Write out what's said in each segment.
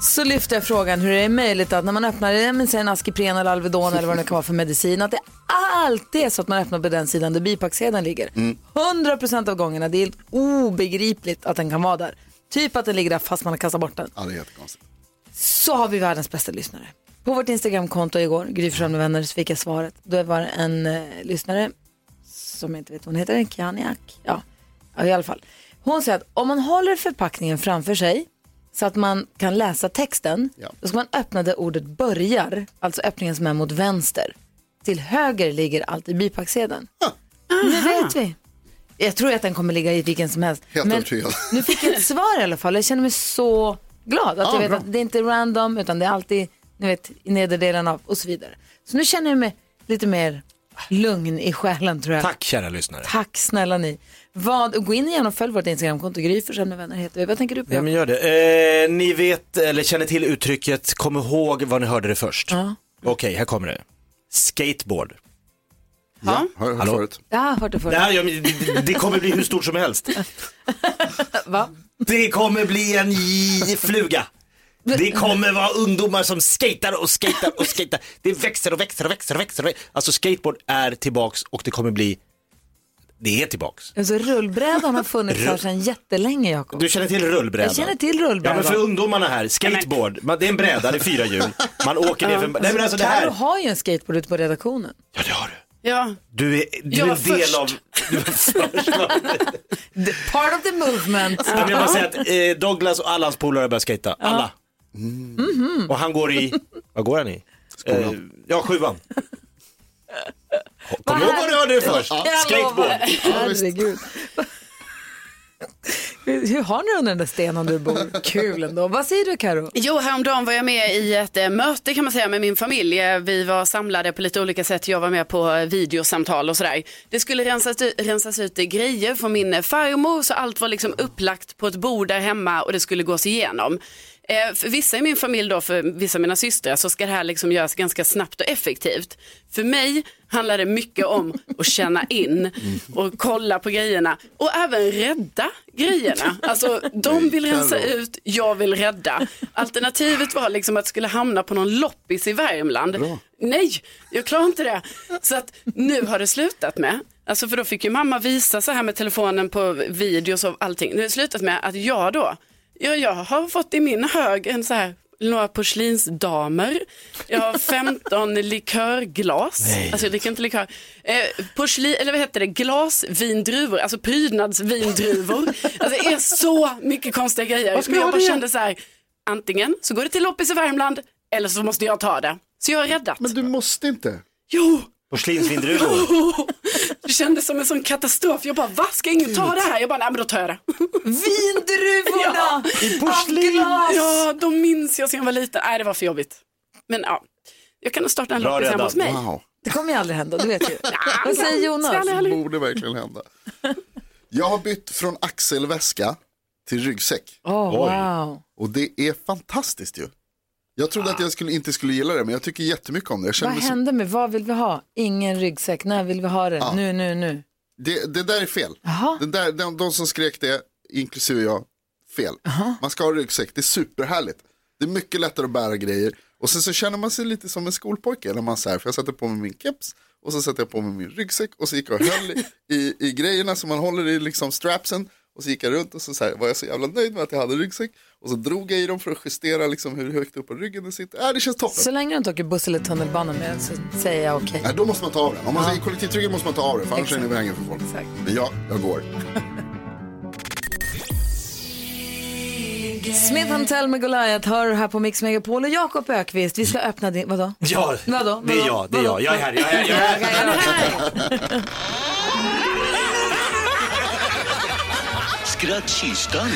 så lyfte jag frågan hur det är möjligt att när man öppnar en Askipren eller Alvedon eller vad det kan vara för medicin, att det alltid är så att man öppnar på den sidan där bipacksedeln ligger. 100% av gångerna, det är helt obegripligt att den kan vara där. Typ att den ligger där fast man har kastat bort den. Ja, det är jättekonstigt. Så har vi världens bästa lyssnare. På vårt Instagramkonto igår, Gry med vänner, så fick jag svaret. Då var det en eh, lyssnare som jag inte vet vad hon heter, Kianiak. Ja. ja, i alla fall. Hon säger att om man håller förpackningen framför sig så att man kan läsa texten, Ja. då ska man öppna där ordet börjar, alltså öppningen som är mot vänster. Till höger ligger alltid bipacksedeln. Nu vet vi. Jag tror att den kommer ligga i vilken som helst. Helt övertygad. nu fick jag ett svar i alla fall. Jag känner mig så glad att Ja, jag vet bra. att det är inte random utan det är alltid ni vet, i nedre delen av och så vidare. Så nu känner jag mig lite mer lugn i själen tror jag. Tack kära lyssnare. Tack snälla ni. Vad, gå in igen och följ vårt Instagramkonto, Gry Forssell med vänner heter vi. Vad tänker du på? Ja men gör det. Eh, ni vet eller känner till uttrycket, kom ihåg var ni hörde det först. Ja. Okej, här kommer det. Skateboard. Ja, har jag hört Hallå? förut. Jag har hört det förut. Nej, ja, men det, det kommer bli hur stort som helst. Va? Det kommer bli en fluga. Det kommer vara ungdomar som skater och skater och skater. Det växer och växer och växer och växer. och växer. Alltså skateboard är tillbaks och det kommer bli, det är tillbaks. Alltså, rullbrädan har funnits här sedan jättelänge Jakob. Du känner till rullbrädan? Jag känner till Ja rullbrädan. men för ungdomarna här, skateboard, man, det är en bräda, det är fyra hjul. Man åker ner för, nej men alltså det här. Carro har ju en skateboard ute på redaktionen. Ja det har du. Ja, Du är, du är en del först. av, du var först. The part of the movement. Ja, men jag bara säga att eh, Douglas och alla hans polare har börjat skejta. Alla. Mhm. Och han går i, vad går han i? Eh, ja, sjuan. Kom ihåg vad du hörde det först. Skateboard. Herregud. Hur har ni under den där stenen du bor? Kul ändå. Vad säger du Karo? Jo, häromdagen var jag med i ett eh, möte kan man säga med min familj. Eh, Vi var samlade på lite olika sätt. Jag var med på eh, videosamtal och sådär. Det skulle rensas ut, rensas ut grejer från min farmor så allt var liksom upplagt på ett bord där hemma och det skulle gås igenom. Eh, För vissa i min familj då, för vissa av mina systrar så ska det här liksom göras ganska snabbt och effektivt. För mig handlar det mycket om att känna in och kolla på grejerna och även rädda grejerna. Alltså de vill rensa ut, jag vill rädda. Alternativet var liksom att det skulle hamna på någon loppis i Värmland. Nej, jag klarar inte det. Så att nu har det slutat med, alltså för då fick ju mamma visa så här med telefonen på videos och allting. Nu har det slutat med att jag då, ja, jag har fått i min hög en så här några porslinsdamer. Jag har 15 likörglas. Alltså jag dricker inte likör. Eh, porslin, eller vad heter det? Glasvindruvor, alltså prydnadsvindruvor. Alltså det är så mycket konstiga grejer. Men jag bara kände så här, antingen så går det till loppis i Värmland eller så måste jag ta det. Så jag har räddat. Men du måste inte. Jo, Porslinsvindruvor. det kändes som en sån katastrof. Jag bara, va? Ska ingen ta det här? Jag bara, nej men då tar jag det. Vindruvorna! I porslin. Ja, de minns jag sen jag var liten. Nej, det var för jobbigt. Men ja, jag kan starta en Bra loppis hemma räddat. hos mig. Wow, Det kommer ju aldrig hända, du vet ju. Vad säger Jonas? heller- borde verkligen hända. Jag har bytt från axelväska till ryggsäck. Oh, Oj. wow. Och det är fantastiskt ju. Jag trodde att jag skulle, inte skulle gilla det, men jag tycker jättemycket om det. Jag känner Vad mig så, hände med, vad vill vi ha? Ingen ryggsäck, när vill vi ha det? Nu, nu, nu. det, det där är fel. Jaha. Det där, de, de som skrek det, inklusive jag, fel. Man ska ha ryggsäck, det är superhärligt. Det är mycket lättare att bära grejer. Och sen så känner man sig lite som en skolpojke. När man så här, för jag satte på mig min keps och så satte jag på mig min ryggsäck och så gick jag och höll i, i, i grejerna som man håller i liksom strapsen. Och så gick jag runt och så, så här, var jag så jävla nöjd med att jag hade ryggsäck. Och så drog jag i dem för att justera liksom hur högt upp på ryggen det sitter. Äh, det känns toppen. Så länge du inte åker buss eller tunnelbana med den så säger jag okej. Nej, då måste man ta av den. Om man säger kollektivtrygghet måste man ta av den, för annars är det i vägen för folk. Exakt. Men ja, jag går. Smith Tell med Goliath hör här på Mix Megapol och Jakob Ökvist. Vi ska öppna din, vadå? Ja, Vadå? det är Vadå? jag, det är Vadå? jag. Jag är här, jag är här, jag är här. Skrattkistan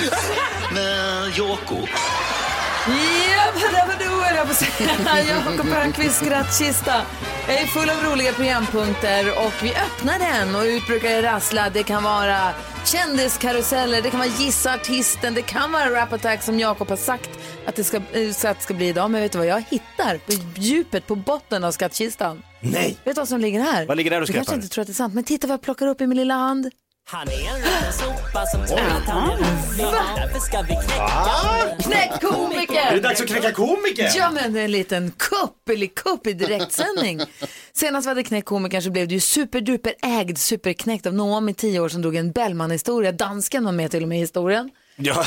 med Jakob. Jakob Ökvists skrattkista är full av roliga programpunkter och vi öppnar den och ut brukar det rassla. Det kan vara kändiskaruseller, det kan vara gissa artisten, det kan vara rap attack som Jakob har sagt att det ska, eh, så att det ska bli idag. Men vet du vad jag hittar på djupet, på botten av skattkistan? Nej. Vet du vad som ligger här? Vad ligger där och Du kanske inte tror att det är sant, men titta vad jag plockar upp i min lilla hand. Han är en liten sopa som tror att han är rolig. Därför ska vi knäcka Är det dags att knäcka komiker? Ja men en liten kupp, eller kupp i direktsändning. Senast vi hade knäckt komikern så blev det ju superduper ägd, superknäckt av Noam i tio år som drog en Bellman-historia. Dansken var med till och med i historien. Ja,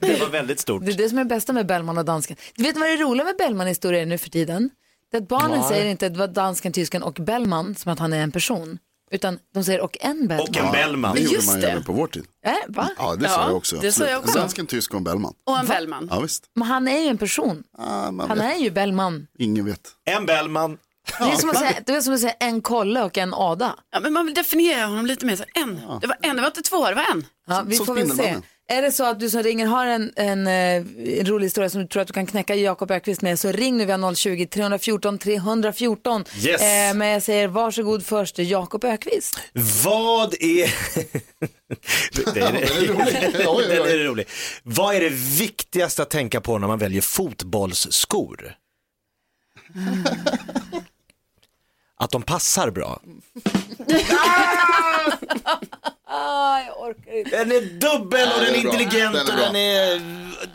det var väldigt stort. Det är det som är det bästa med Bellman och dansken. Du vet vad det roliga med Bellman-historier nu för tiden? Det är att barnen säger inte att det var dansken, tysken och Bellman som att han är en person. Utan de säger och en Bellman. Och en Bellman. Det gjorde just man det. även på vår tid. Äh, va? Ja, det Ja, sa jag också. det sa jag också. Dansken, tysk och en Bellman. Och en Bellman. Ja, visst. Men han är ju en person. Man Han vet. är ju Bellman. Ingen vet. En Bellman. Det är som att säga, det är som att säga en Kolle och en Ada. Ja, men man vill definiera honom lite mer. Så en. Det var en, det var inte två, det var en. Ja, vi som får väl se. Spindelmannen. Är det så att du som ringer har en, en, eh, en rolig historia som du tror att du kan knäcka Jakob Ökvist med så ring nu via 020-314 314. Yes. Eh, men jag säger varsågod först Jakob Ökvist. Vad är... det är, den är rolig. Den är. Vad är det viktigaste att tänka på när man väljer fotbollsskor? Att de passar bra. Ah, jag orkar inte. Den är dubbel och den är den är bra. intelligent och den är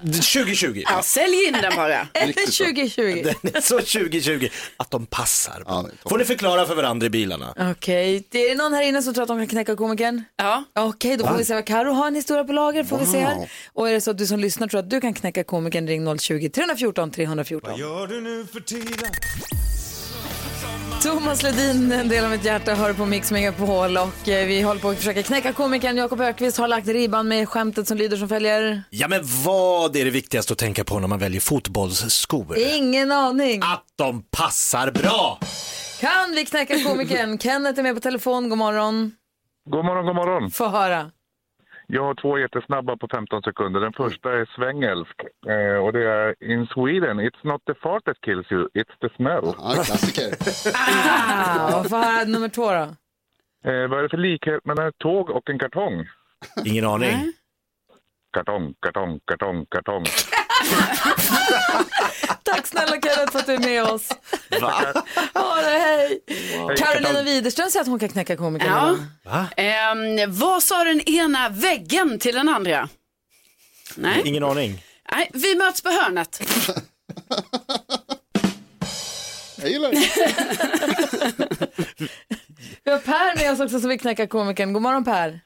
2020. Ja, sälj in den bara. Riktigt bra. 2020. Den är så 2020. Att de passar. Ja. Får ni förklara för varandra i bilarna? Okej, det är det någon här inne som tror att de kan knäcka komikern? Ja. Okej, då får vi se vad Karo har en historia på lager. Får vi se här. Och är det så att du som lyssnar tror att du kan knäcka komikern, ring 020-314 314. Gör du nu för tiden? Thomas Ledin, en del av mitt hjärta, hör på Mix Megapol och eh, vi håller på att försöka knäcka komikern. Jakob Ökvist har lagt ribban med skämtet som lyder som följer. Ja men vad är det viktigaste att tänka på när man väljer fotbollsskor? Ingen aning. Att de passar bra! Kan vi knäcka komikern? Kenneth är med på telefon. God morgon. God morgon, god morgon. Få höra. Jag har två jättesnabba på 15 sekunder. Den första är svängelsk eh, och det är In Sweden, it's not the fart that kills you, it's the smell. Ja, klassiker. Ah, få höra nummer två då. Eh, vad är det för likhet mellan ett tåg och en kartong? Ingen aning. Kartong, kartong, kartong, kartong. Tack snälla Kenneth för att du är med oss. Va? Ha det, hej. Hej, Carolina. Widerström säger att hon kan knäcka komikern. Ja. Va? Ehm, vad sa den ena väggen till den andra? Nej, Ingen aning. Nej vi möts på hörnet. Jag gillar det. Vi har Per med oss också som vill knäcka komikern. God morgon Per.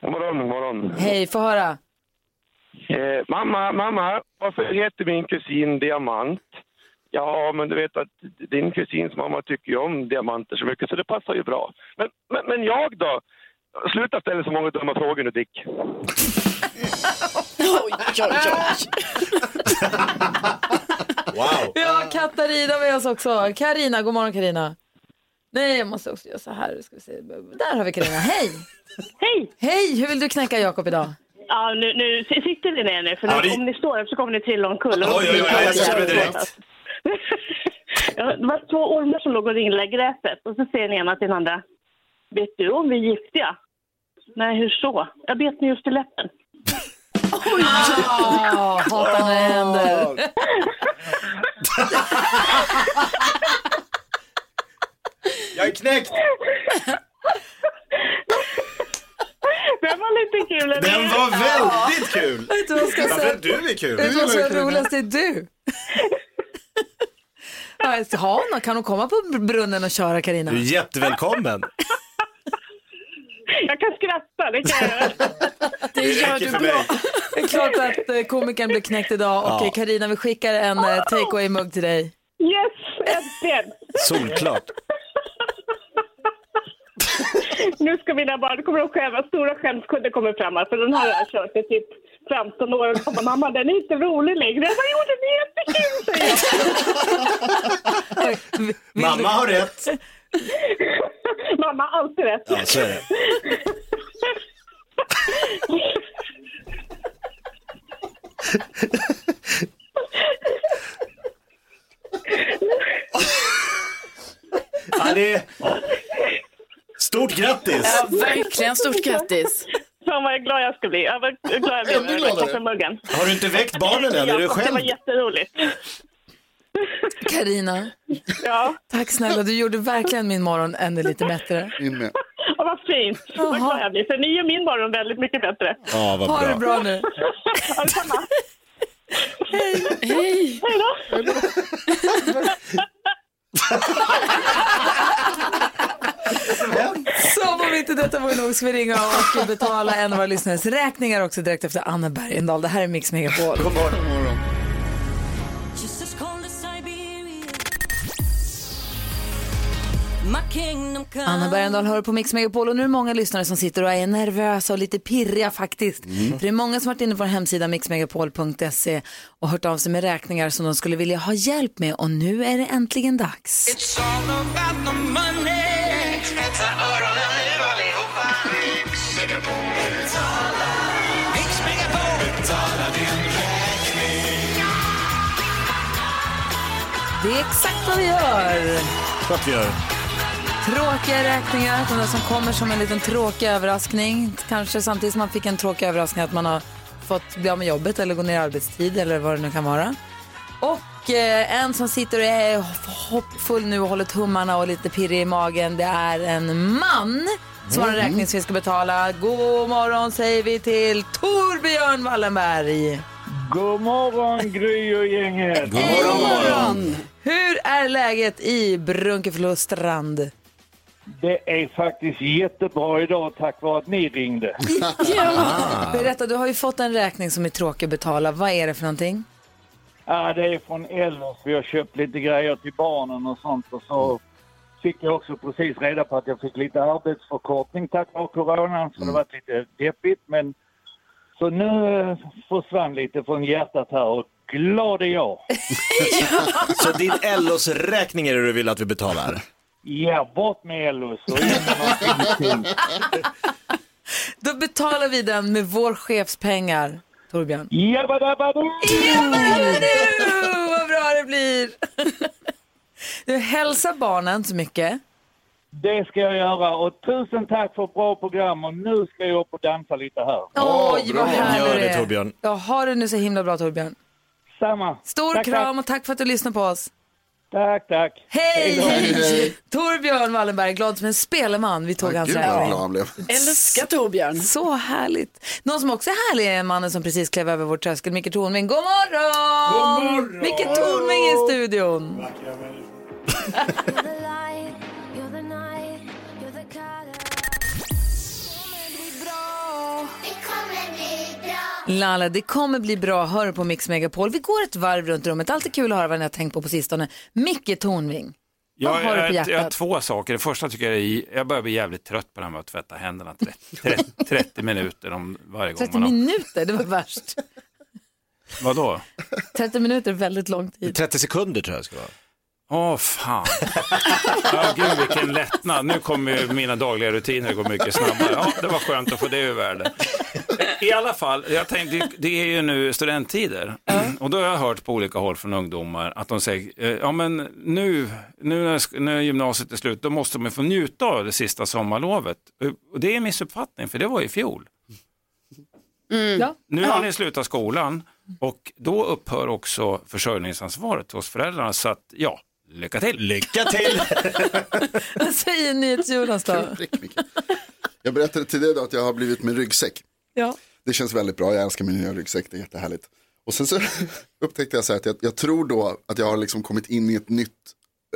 God morgon, god morgon. Hej, få höra. Eh, mamma, mamma, varför heter min kusin Diamant? Ja, men du vet att din kusins mamma tycker ju om diamanter så mycket så det passar ju bra. Men, men, men jag då? Sluta ställa så många dumma frågor nu Dick. Oj, oj, oj. Wow. Vi har Katarina med oss också. Karina, god morgon Karina. Nej, jag måste också göra så här. Ska vi se. Där har vi Karina. Hej! Hej! Hej, hur vill du knäcka Jakob idag? Ja, nu, nu sitter ni ner nu, för Ja, nu, det- om ni står upp så kommer ni trilla omkull. Oj, oj, oj, jag ser det direkt. Ja, det var två ormar som låg och ringlade i gräset och så säger den ena till den andra. Vet du om vi är giftiga? Nej, hur så? Jag bet mig just i läppen. Ah, hatar när det händer. Jag är knäckt! Den var lite kul. eller? Den var väldigt kul! Vet du vad jag ska säga? du är kul? Vet du vad som är roligast? Det är du. Ja. Kan hon komma på brunnen och köra Karina? Du är jättevälkommen. Jag kan skratta, det kan jag. Det gör du bra. Det är klart att eh, komikern blir knäckt idag och Ja. Karina vi skickar en eh, takeaway-mugg till dig. Yes, äntligen! Solklart. Nu ska mina barn, kommer de skämmas, stora skämskudden kommer fram här, för den här har jag kört i typ 15 år och kommer mamma den är inte rolig längre. Jag bara, jo den är jättekul säger jag. Mamma har rätt. mamma har alltid rätt. Ja, så är det. Ja, det är... Stort grattis! Ja, verkligen stort grattis. Fan vad glad jag ska bli. Jag var glad jag blev med den gladare. kaffemuggen. Har du inte väckt barnen än? Är du Ja, Det var själv? jätteroligt. Karina, Ja, tack snälla. Du gjorde verkligen min morgon ännu lite bättre. Med. och vad fint. Vad glad jag blir. För ni gör min morgon väldigt mycket bättre. Ja, vad Ha det bra nu. Ja, detsamma. Hej. Hej då. Som om inte detta var nog ska vi ringa och betala en av våra lyssnares räkningar också direkt efter Anna Bergendahl. Det här är Mix Megapol. God morgon. Anna Bergendahl hör på Mix Megapol och nu är det många lyssnare som sitter och är nervösa och lite pirriga faktiskt. För det är många som har varit inne på vår hemsida mixmegapol.se och hört av sig med räkningar som de skulle vilja ha hjälp med och nu är det äntligen dags. It's all about the money. Spetsa öronen nu allihopa. Mix Megapol. Mix Megapol. Betala din räkning. Det är exakt vad vi gör. Klart vi gör. Tråkiga räkningar, de där som kommer som en liten tråkig överraskning. Kanske samtidigt som man fick en tråkig överraskning att man har fått bli av med jobbet eller gå ner i arbetstid eller vad det nu kan vara. Och eh, en som sitter och är hoppfull nu och håller tummarna och lite pirrig i magen, det är en man som har en räkning som vi ska betala. God morgon säger vi till Torbjörn Wallenberg. God morgon Gry och gänget! God morgon, god morgon. Hur är läget i Brunkefellostrand? Det är faktiskt jättebra idag tack vare att ni ringde. Berätta, du har ju fått en räkning som är tråkig att betala. Vad är det för någonting? Ja, det är från Ellos. Vi har köpt lite grejer till barnen och sånt och så fick jag också precis reda på att jag fick lite arbetsförkortning tack vare coronan så det var lite deppigt men så nu eh, försvann lite från hjärtat här och glad är jag. Så din Ellos-räkning är det du vill att vi betalar? Ja, bort med Ellos och in med. Då betalar vi den med vår chefspengar, Torbjörn. Jabbadabadu! Vad bra det blir! Du hälsar barnen så mycket. Det ska jag göra och tusen tack för ett bra program och nu ska jag upp och dansa lite här. Oj, vad härlig Gör det. Torbjörn. Ja, ha det nu så himla bra Torbjörn. Samma. Stor Tack, kram och tack för att du lyssnar på oss. Tack, tack. Hej! då. hej. Torbjörn Wallenberg, glad som en speleman. Vi tog hans räkning. Älskar Torbjörn. Så härligt. Någon som också är härlig är mannen som precis klev över vår tröskel, Micke Tornving. God morgon! God morgon! Micke Tornving i studion. Lala, det kommer bli bra. Hör på Mix Megapol. Vi går ett varv runt rummet. Alltid kul att höra vad ni har tänkt på på sistone. Micke Tornving. Vad Jag, har du på jag, jag har hjärtat? två saker. Det första tycker jag är, jag börjar bli jävligt trött på det här med att tvätta händerna 30, 30, 30 minuter om varje gång 30 man har... minuter, det var värst. Vadå? 30 minuter är väldigt lång tid. 30 sekunder tror jag det ska vara. Åh fan. Ja, gud vilken lättnad. Nu kommer ju mina dagliga rutiner gå mycket snabbare. Ja, det var skönt att få det ur världen. I alla fall, jag tänkte, det- är ju nu studenttider. Och då har jag hört på olika håll från ungdomar att de säger, eh, ja men nu, nu när, när gymnasiet är slut, då måste man få njuta av det sista sommarlovet. Eh, Och det är en missuppfattning, för det var i fjol. Ja. Nu har ni slutat skolan och då upphör också försörjningsansvaret hos föräldrarna. Så att, ja, lycka till. Lycka till! Vad säger NyhetsJonas då? Prick, Micke. Jag berättade tidigare idag att jag har blivit med ryggsäck. Ja. Det känns väldigt bra, jag älskar min nya ryggsäck, det är jättehärligt. Och sen så upptäckte jag så att jag, jag tror då att jag har liksom kommit in i ett nytt,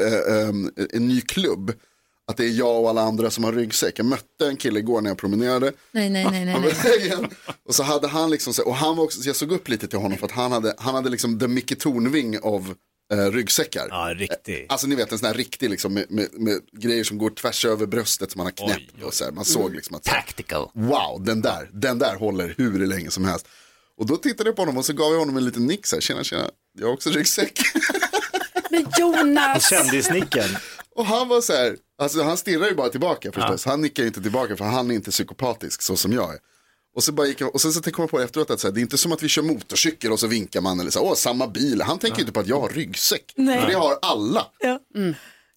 eh, ehm, en ny klubb. Att det är jag och alla andra som har ryggsäck. Jag mötte en kille igår när jag promenerade. Nej, nej, nej, nej. Nej. Och så hade han liksom, och han var också, så jag såg upp lite till honom för att han hade, han hade liksom the Micke Tornving av eh, ryggsäckar. Ja, riktigt. Alltså ni vet en sån här riktig liksom med, med, med grejer som går tvärs över bröstet som man har knäppt. Och så här. Man såg liksom att, Tactical. wow, den där, den där håller hur länge som helst. Och då tittade jag på honom och så gav jag honom en liten nick så här, tjena tjena, jag har också ryggsäck. Men Jonas! Kändisnicken. Och han var så här, alltså han stirrar ju bara tillbaka förstås. Han nickar ju inte tillbaka för han är inte psykopatisk så som jag är. Och så bara gick jag, och sen så kom jag på efteråt att så här, det är inte som att vi kör motorcykel och så vinkar man eller så, åh samma bil. Han tänker ju inte på att jag har ryggsäck. Nej. För det har alla. Ja.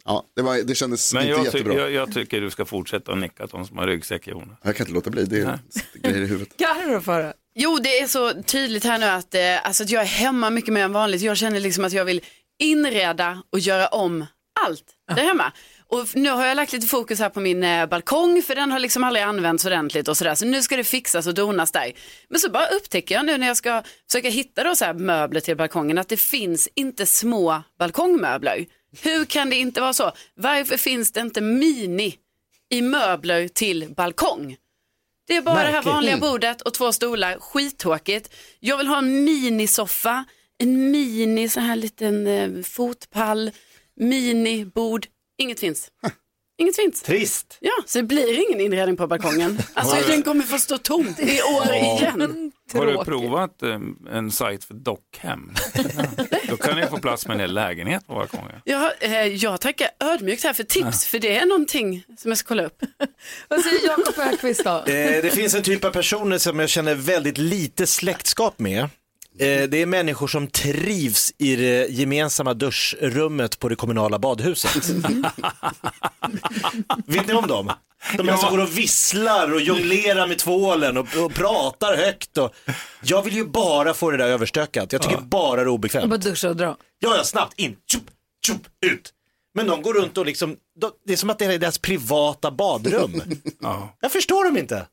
Ja, det, var, det kändes Men inte jag, ty- jättebra. jag, jag tycker du ska fortsätta att nicka till de som har ryggsäck Jonas. Jag kan inte låta bli, det är grejer i huvudet. Carro får höra. Jo, det är så tydligt här nu att, eh, alltså att jag är hemma mycket mer än vanligt. Jag känner liksom att jag vill inreda och göra om allt där hemma. Och nu har jag lagt lite fokus här på min eh, balkong för den har liksom aldrig använts ordentligt och sådär. Så nu ska det fixas och donas där. Men så bara upptäcker jag nu när jag ska försöka hitta då så här möbler till balkongen att det finns inte små balkongmöbler. Hur kan det inte vara så? Varför finns det inte mini i möbler till balkong? Det är bara det här Märkligt. vanliga bordet och två stolar, skittråkigt. Jag vill ha en minisoffa, en mini så här liten eh, fotpall, minibord. Inget finns. Inget finns. Trist. Ja, så det blir ingen inredning på balkongen. Alltså den kommer få stå tomt i år igen. Har du provat eh, en sajt för dockhem? Då kan ni få plats med en hel lägenhet på balkongen. Jag, eh, jag tackar ödmjukt här för tips, för det är någonting som jag ska kolla upp. Vad säger Jakob Ökvist då? Eh, det finns en typ av personer som jag känner väldigt lite släktskap med. Eh, det är människor som trivs i det gemensamma duschrummet på det kommunala badhuset. Vet ni om dem? De här som går och visslar och jonglerar med tvålen och, och pratar högt. Och... Jag vill ju bara få det där överstökat. Jag tycker bara det är Jag obekvämt. bara duscha och dra. Ja, ja, snabbt in, tjup, tjup, ut. Men de går runt och liksom, de, det är som att det är deras privata badrum. Jag förstår dem inte.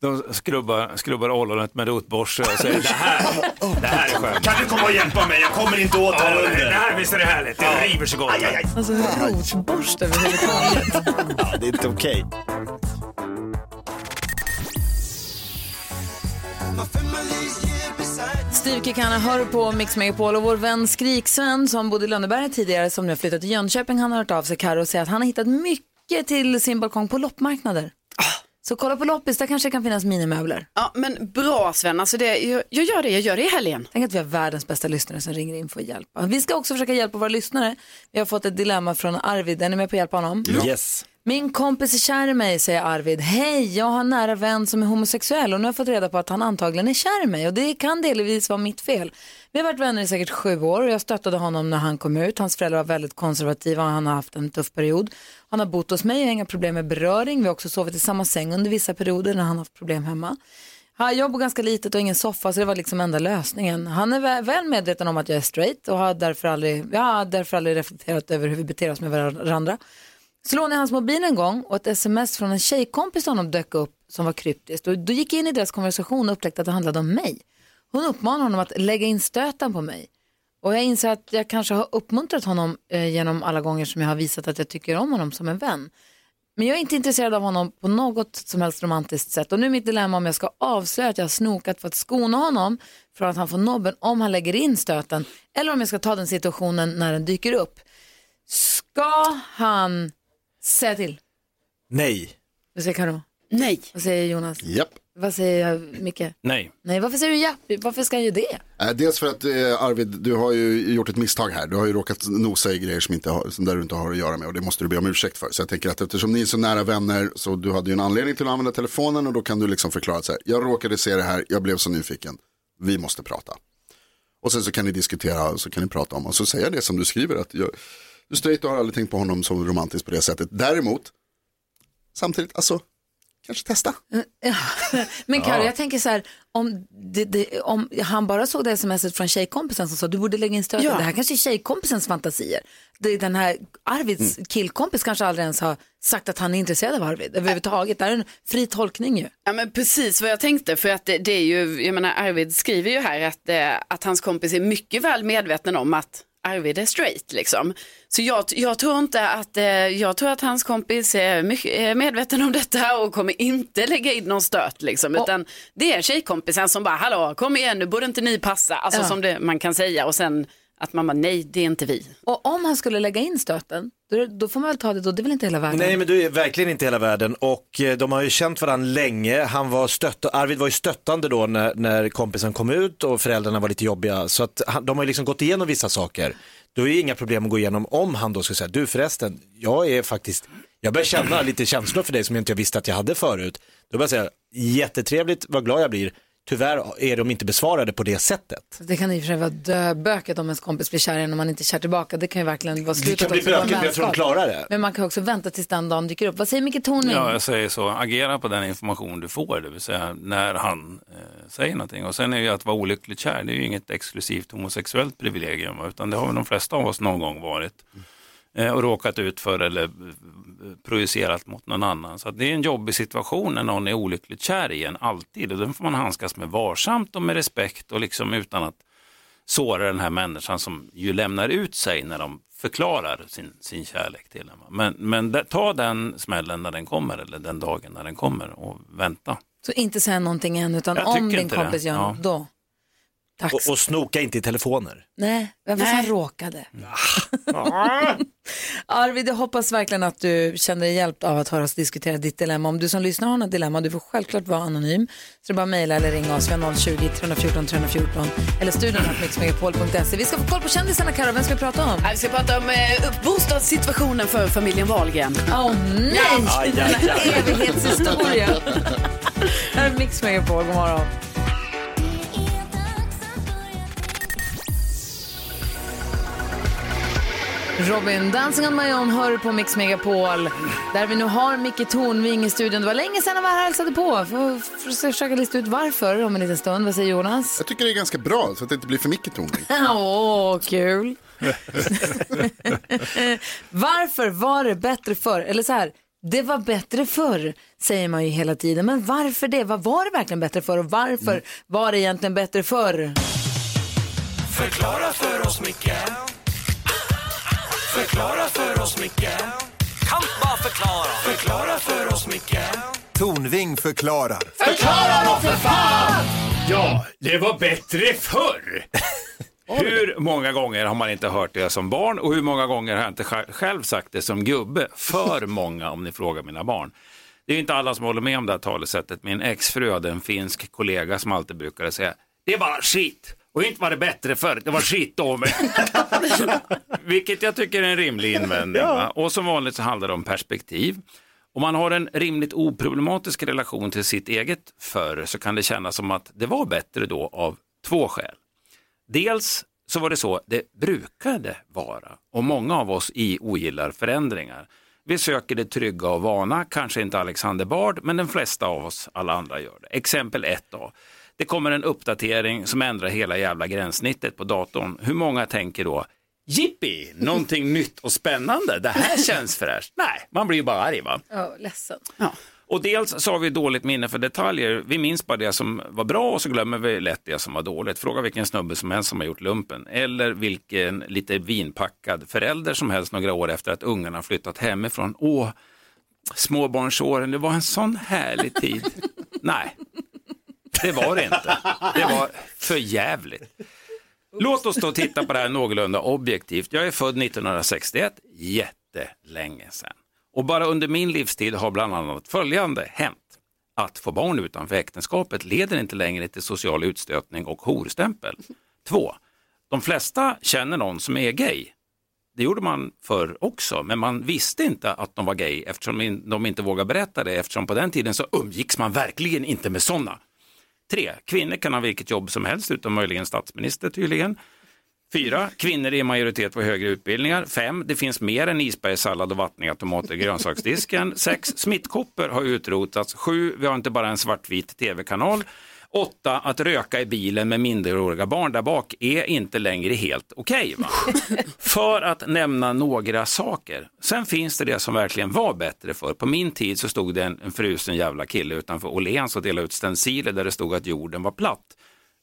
De skrubbar, skrubbar ollonet med rotborste och säger det här, det här är skönt. Kan du komma och hjälpa mig? Jag kommer inte åt här under. det här visst är det härligt, det river så gott. Alltså rotborste överhuvudtaget. Ja, det är inte okej. Steve Kikana hör på Mix Megapol och vår vän Skriksven som bodde i Lönneberga tidigare som nu har flyttat till Jönköping han har hört av sig Karo och säger att han har hittat mycket till sin balkong på loppmarknader. Så kolla på loppis, där kanske det kan finnas minimöbler. Ja, men bra Sven, alltså det, jag, jag gör det, jag gör det i helgen. Tänk att vi har världens bästa lyssnare som ringer in för att hjälpa. Vi ska också försöka hjälpa våra lyssnare. Vi har fått ett dilemma från Arvid, är ni med på att hjälpa honom? Yes. Min kompis är kär i mig, säger Arvid. Hej, jag har en nära vän som är homosexuell och nu har jag fått reda på att han antagligen är kär i mig och det kan delvis vara mitt fel. Vi har varit vänner i säkert sju år och jag stöttade honom när han kom ut. Hans föräldrar var väldigt konservativa och han har haft en tuff period. Han har bott hos mig och har inga problem med beröring. Vi har också sovit i samma säng under vissa perioder när han har haft problem hemma. Jag bor ganska litet och ingen soffa så det var liksom enda lösningen. Han är väl medveten om att jag är straight och har därför aldrig, jag har därför aldrig reflekterat över hur vi beter oss med varandra. Så lånade jag hans mobil en gång och ett sms från en tjejkompis till honom dök upp som var kryptiskt. Och då gick jag in i deras konversation och upptäckte att det handlade om mig. Hon uppmanade honom att lägga in stöten på mig. Och jag inser att jag kanske har uppmuntrat honom eh, genom alla gånger som jag har visat att jag tycker om honom som en vän. Men jag är inte intresserad av honom på något som helst romantiskt sätt. Och nu är mitt dilemma om jag ska avslöja att jag har snokat för att skona honom från att han får nobben om han lägger in stöten. Eller om jag ska ta den situationen när den dyker upp. Ska han säga till? Nej. Vad säger Karo? Nej. Vad säger Jonas? Japp. Vad säger jag, Micke? Nej. Nej, varför säger du ja? Varför ska han ju det? Eh, Dels för att eh, Arvid, du har ju gjort ett misstag här. Du har ju råkat nosa i grejer som, inte har, som där du inte har att göra med och det måste du be om ursäkt för. Så jag tänker att eftersom ni är så nära vänner så du hade ju en anledning till att använda telefonen och då kan du liksom förklara så här. Jag råkade se det här, jag blev så nyfiken. Vi måste prata. Och sen så kan ni diskutera och så kan ni prata om och så säger jag det som du skriver att jag, du straight och har aldrig tänkt på honom som romantisk på det sättet. Däremot, samtidigt, alltså, kanske testa. Ja. Men Karo, Ja. jag tänker så här, om, det, det, om han bara såg det smset från tjejkompisen som sa du borde lägga in stöten, Ja. det här kanske är tjejkompisens fantasier. Det, är den här Arvids killkompis kanske aldrig ens har sagt att han är intresserad av Arvid överhuvudtaget. Det här är en fri tolkning ju. Ja men precis vad jag tänkte för att det, det är ju, jag menar Arvid skriver ju här att, eh, att hans kompis är mycket väl medveten om att Arvid är straight liksom. Så jag, jag tror inte att, eh, jag tror att hans kompis är mycket är medveten om detta och kommer inte lägga in någon stöt liksom. Utan det är tjejkompisen som bara, hallå kom igen nu borde inte ni passa, alltså Ja. som det, man kan säga och sen att mamma, nej det är inte vi. Och om han skulle lägga in stöten, då, då får man väl ta det då, det är väl inte hela världen? Nej men det är verkligen inte hela världen och eh, de har ju känt varandra länge. Han var stött, Arvid var ju stöttande då när, när kompisen kom ut och föräldrarna var lite jobbiga så att han, de har ju liksom gått igenom vissa saker. Då är det inga problem att gå igenom om han då skulle säga, du förresten, jag är faktiskt, jag börjar känna lite känslor för dig som jag inte visste att jag hade förut. Då börjar jag säga, jättetrevligt, vad glad jag blir. Tyvärr är de inte besvarade på det sättet. Det kan i och för sig vara döböket om ens kompis blir kär igen och man inte är kär tillbaka. Det kan ju verkligen vara Det slutet kan bli också på en bökigt men jag tror de vänskap. klarar det. Men man kan också vänta tills den dagen dyker upp. Vad säger Micke Tornving? Ja, jag säger så. Agera på den information du får, det vill säga när han eh, säger någonting. Och sen är ju att vara olyckligt kär, det är ju inget exklusivt homosexuellt privilegium, utan det har väl de flesta av oss någon gång varit. Eh, och råkat ut för eller projicerat mot någon annan. Så det är en jobbig situation när någon är olyckligt kär i en, alltid. Och den får man handskas med varsamt och med respekt och liksom utan att såra den här människan som ju lämnar ut sig när de förklarar sin, sin kärlek till en. Men, men ta den smällen när den kommer eller den dagen när den kommer och vänta. Så inte säga någonting än, utan Jag om din inte det. kompis gör Ja. då. Tack. Och, och snoka inte i telefoner. Nej, vem fast han råkade. Arvid, jag hoppas verkligen att du känner dig hjälpt av att höra oss diskutera ditt dilemma. Om du som lyssnar har något dilemma, du får självklart vara anonym. Så det är bara mejla eller ringa oss. Vi har 020 314 314 eller studion mixmegapol.se. Vi ska få koll på kändisarna, Karo. Vem ska vi prata om? Vi ska prata om eh, bostadssituationen för familjen Wahlgren. Åh nej! Aj, aj. En evighetshistoria. Här är Mix Megapol, god morgon. Robin, Dancing on my own hör på Mix Megapol. Där vi nu har Micke Tornving i studion. Det var länge sedan han var här och hälsade på. Får, får försöka lista ut varför om en liten stund. Vad säger Jonas? Jag tycker det är ganska bra så att det inte blir för mycket toning. Åh, kul. varför var det bättre förr? Eller så här, det var bättre förr säger man ju hela tiden. Men varför det? Vad var det verkligen bättre förr och varför var det egentligen bättre förr? Förklara för oss, Micke Förklara för oss, Micke Kan bara förklara Förklara för oss, Micke Tornving förklarar. Förklara då för fan! Ja, det var bättre förr. Hur många gånger har man inte hört det som barn och hur många gånger har jag inte sj- själv sagt det som gubbe? För många om ni frågar mina barn. Det är inte alla som håller med om det här talesättet. Min exfru hade en finsk kollega som alltid brukade säga det är bara skit. Och inte var det bättre förr, det var skit då med. Vilket jag tycker är en rimlig invändning. va? Och som vanligt så handlar det om perspektiv. Om man har en rimligt oproblematisk relation till sitt eget förr så kan det kännas som att det var bättre då av två skäl. Dels så var det så det brukade vara och många av oss i ogillar förändringar. Vi söker det trygga och vana, kanske inte Alexander Bard, men de flesta av oss, alla andra gör det. Exempel ett då. Det kommer en uppdatering som ändrar hela jävla gränssnittet på datorn. Hur många tänker då, jippi, någonting nytt och spännande, det här känns fräscht. Nej, man blir ju bara arg va? Ja, ledsen. Och dels så har vi dåligt minne för detaljer. Vi minns bara det som var bra och så glömmer vi lätt det som var dåligt. Fråga vilken snubbe som helst som har gjort lumpen. Eller vilken lite vinpackad förälder som helst några år efter att ungarna flyttat hemifrån. Åh, småbarnsåren, det var en sån härlig tid. Nej, det var det inte. Det var för jävligt. Låt oss då titta på det här någorlunda objektivt. Jag är född 1961, jättelänge sedan. Och bara under min livstid har bland annat följande hänt. Att få barn utanför äktenskapet leder inte längre till social utstötning och horstämpel. Två, de flesta känner någon som är gay. Det gjorde man förr också, men man visste inte att de var gay eftersom de inte vågade berätta det eftersom på den tiden så umgicks man verkligen inte med sådana. Tre, kvinnor kan ha vilket jobb som helst utom möjligen statsminister tydligen. Fyra, kvinnor är i majoritet på högre utbildningar. Fem, det finns mer än isbergssallad och vattniga tomater i grönsaksdisken. Sex, smittkoppor har utrotats. Sju, vi har inte bara en svartvit tv-kanal. Åtta, att röka i bilen med minderåriga barn där bak är inte längre helt okej. va? För att nämna några saker. Sen finns det det som verkligen var bättre för. På min tid så stod det en, en frusen jävla kille utanför Åhléns och delade ut stenciler där det stod att jorden var platt.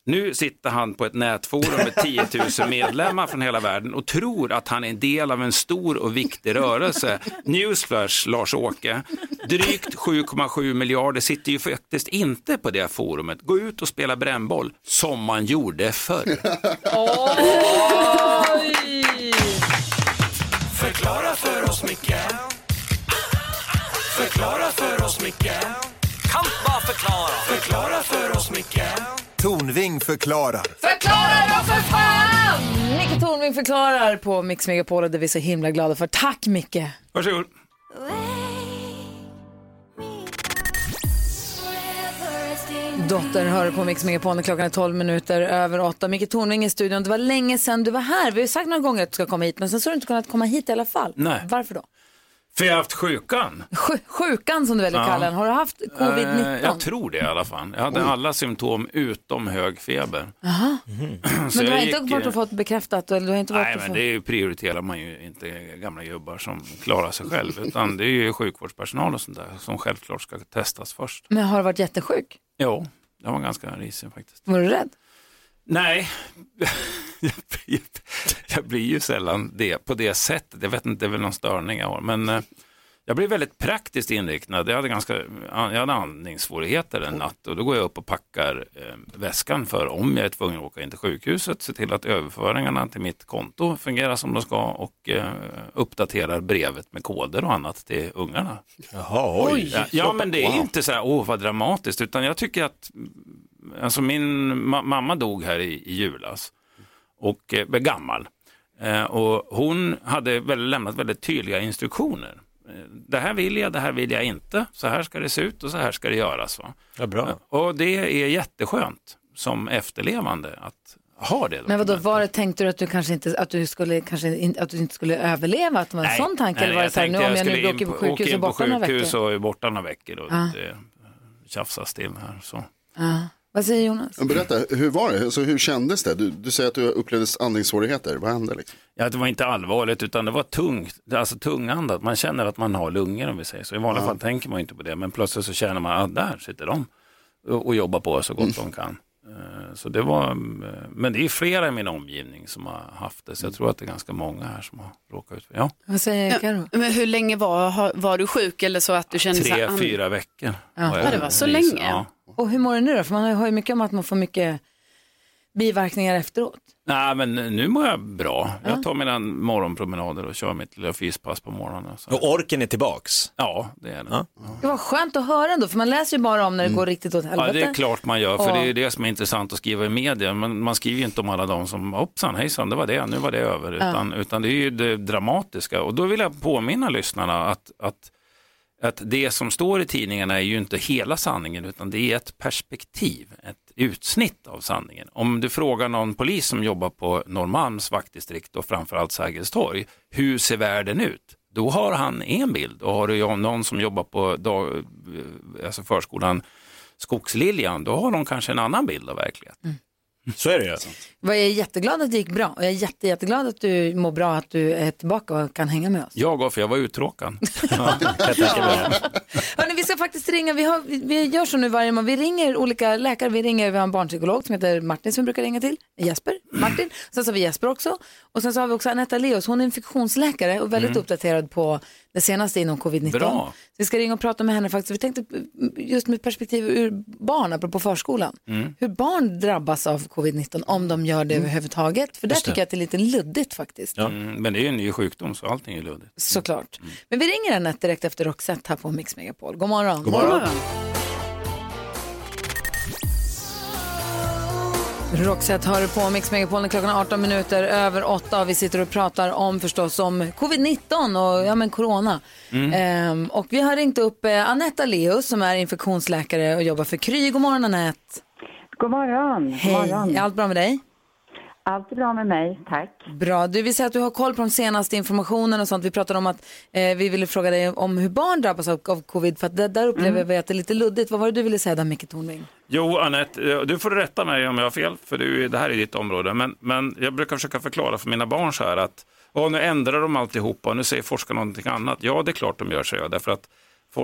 Nu sitter han på ett nätforum med 10 000 medlemmar från hela världen och tror att han är en del av en stor och viktig rörelse. Newsflash, Lars-Åke. Drygt 7,7 miljarder sitter ju faktiskt inte på det forumet. Gå ut och spela brännboll, som man gjorde förr. Förklara för oss, Micke Förklara för oss, Micke Kan bara förklara förklarar. Förklara då för fan! Micke Tornving förklarar på Mix Megapol och det är vi så himla glada för. Tack Micke! Varsågod. Dotter hör på Mix Megapol när klockan är 12 minuter över 8. Micke Tornving i studion. Det var länge sedan du var här. Vi har ju sagt några gånger att du ska komma hit men sen så har du inte kunnat komma hit i alla fall. Nej. Varför då? För jag har haft sjukan. Sj- sjukan som du väljer Ja. kallar den. Har du haft covid-19? Eh, jag tror det i alla fall. Jag hade alla symptom utom hög feber. Jaha. Så Men du har jag inte gick, varit och fått bekräftat? Eller du har inte varit Nej, men fått... det prioriterar man ju inte gamla gubbar som klarar sig själv. Utan det är ju sjukvårdspersonal och sånt där som självklart ska testas först. Men har du varit jättesjuk? Jo, jag var ganska risig faktiskt. Var du rädd? Nej, jag, blir, jag blir ju sällan det på det sättet. Jag vet inte, det är väl någon störning jag har. Men eh, jag blev väldigt praktiskt inriktad. Jag hade, ganska, jag hade andningssvårigheter en natt och då går jag upp och packar eh, väskan för om jag är tvungen att åka in till sjukhuset, se till att överföringarna till mitt konto fungerar som de ska och eh, uppdaterar brevet med koder och annat till ungarna. Jaha, oj. Ja, men det är inte så här, åh vad dramatiskt, utan jag tycker att Alltså min ma- mamma dog här i, i julas och eh, var gammal. Eh, och hon hade väl lämnat väldigt tydliga instruktioner. Eh, Det här vill jag, det här vill jag inte. Så här ska det se ut och så här ska det göras. Va? Ja, bra. Och det är jätteskönt som efterlevande att ha det. Men vadå, var det, tänkte du att du kanske inte, att du skulle, kanske in, att du inte skulle överleva? Att det var en sån tanke? eller var det så här, nu om jag nu blir in åker på sjukhus och in på borta några sjukhus veckor? och är borta några veckor och Ja. det tjafsas till här. Så. Ja. Vad säger Jonas? Men Berätta, hur var det? Alltså, hur kändes det? Du, du säger att du upplevde andningssvårigheter. Vad hände? Liksom? Ja, det var inte allvarligt utan det var tungt, alltså tungandat. Man känner att man har lungor om vi säger så. I vanliga Ja. fall tänker man inte på det, men plötsligt så känner man att där sitter de och, och jobbar på så gott de kan. Eh, Så det var, eh, men det är flera i min omgivning som har haft det, så jag tror att det är ganska många här som har råkat ut för ja, Vad säger Karo? Men hur länge var, var du sjuk eller så att du kände så tre, här, and- fyra veckor. Ja. Ja, det var så länge. Ja. Och hur mår du nu då? För man har ju mycket om att man får mycket biverkningar efteråt. Nej, men nu mår jag bra. Jag tar mina morgonpromenader och kör mitt lilla fyspass på morgonen. Så. Och orken är tillbaks? Ja, det är det. Det var skönt att höra ändå, för man läser ju bara om när det går riktigt åt helvete. Mm. Ja, det är klart man gör, för Och- det är det som är intressant att skriva i media. Men man skriver ju inte om alla de som, hoppsan, hejsan, det var det, nu var det över. Ja. Utan, utan det är ju det dramatiska. Och då vill jag påminna lyssnarna att, att, att det som står i tidningarna är ju inte hela sanningen, utan det är ett perspektiv, ett utsnitt av sanningen. Om du frågar någon polis som jobbar på Norrmalms vaktdistrikt och framförallt Sergels torg, hur ser världen ut? Då har han en bild och har du någon som jobbar på dag, eh, alltså förskolan Skogsliljan, då har de kanske en annan bild av verkligheten. Mm. Så är det ju. Jag är jätteglad att det gick bra och jag är jätte, jätteglad att du mår bra, att du är tillbaka och kan hänga med oss. Jag går för jag var uttråkad. Hörrni, vi ska faktiskt ringa, vi, har, vi, gör så nu varje morgon, vi ringer olika läkare, vi ringer, vi har en barnpsykolog som heter Martin som vi brukar ringa till, Jesper, Martin, sen så har vi Jesper också. Och sen så har vi också Anetta Leos, hon är infektionsläkare och väldigt Mm. uppdaterad på det senaste inom covid-19. Bra. Så vi ska ringa och prata med henne faktiskt, vi tänkte just med perspektiv ur barn, apropå förskolan, Mm. hur barn drabbas av covid-19 om de gör det överhuvudtaget, för där tycker jag att det är lite luddigt faktiskt. Mm, men det är ju en ny sjukdom så allting är luddigt. Såklart. Men vi ringer Anette direkt efter Roxette här på Mix Megapol. God morgon. God morgon. Roxette hör på Mix Megapol klockan är 18 minuter över 8 och vi sitter och pratar om förstås om covid-19 och ja men corona. Mm. Ehm, och vi har ringt upp eh, Anetta Leus som är infektionsläkare och jobbar för Kry. God morgon Anette. God morgon. Hej, God morgon. är allt bra med dig? Allt är bra med mig, tack. Bra, du vill säga att du har koll på de senaste informationen och sånt. Vi pratade om att eh, vi ville fråga dig om hur barn drabbas av, av covid för att där, där upplever Mm. vi att det är lite luddigt. Vad var det du ville säga där Micke Tornving? Jo, Anette, eh, du får rätta mig om jag har fel, för du, det här är ditt område. Men, men jag brukar försöka förklara för mina barn så här att "Åh, nu ändrar de alltihopa och nu säger forskarna någonting annat. Ja, det är klart de gör, säger jag, därför att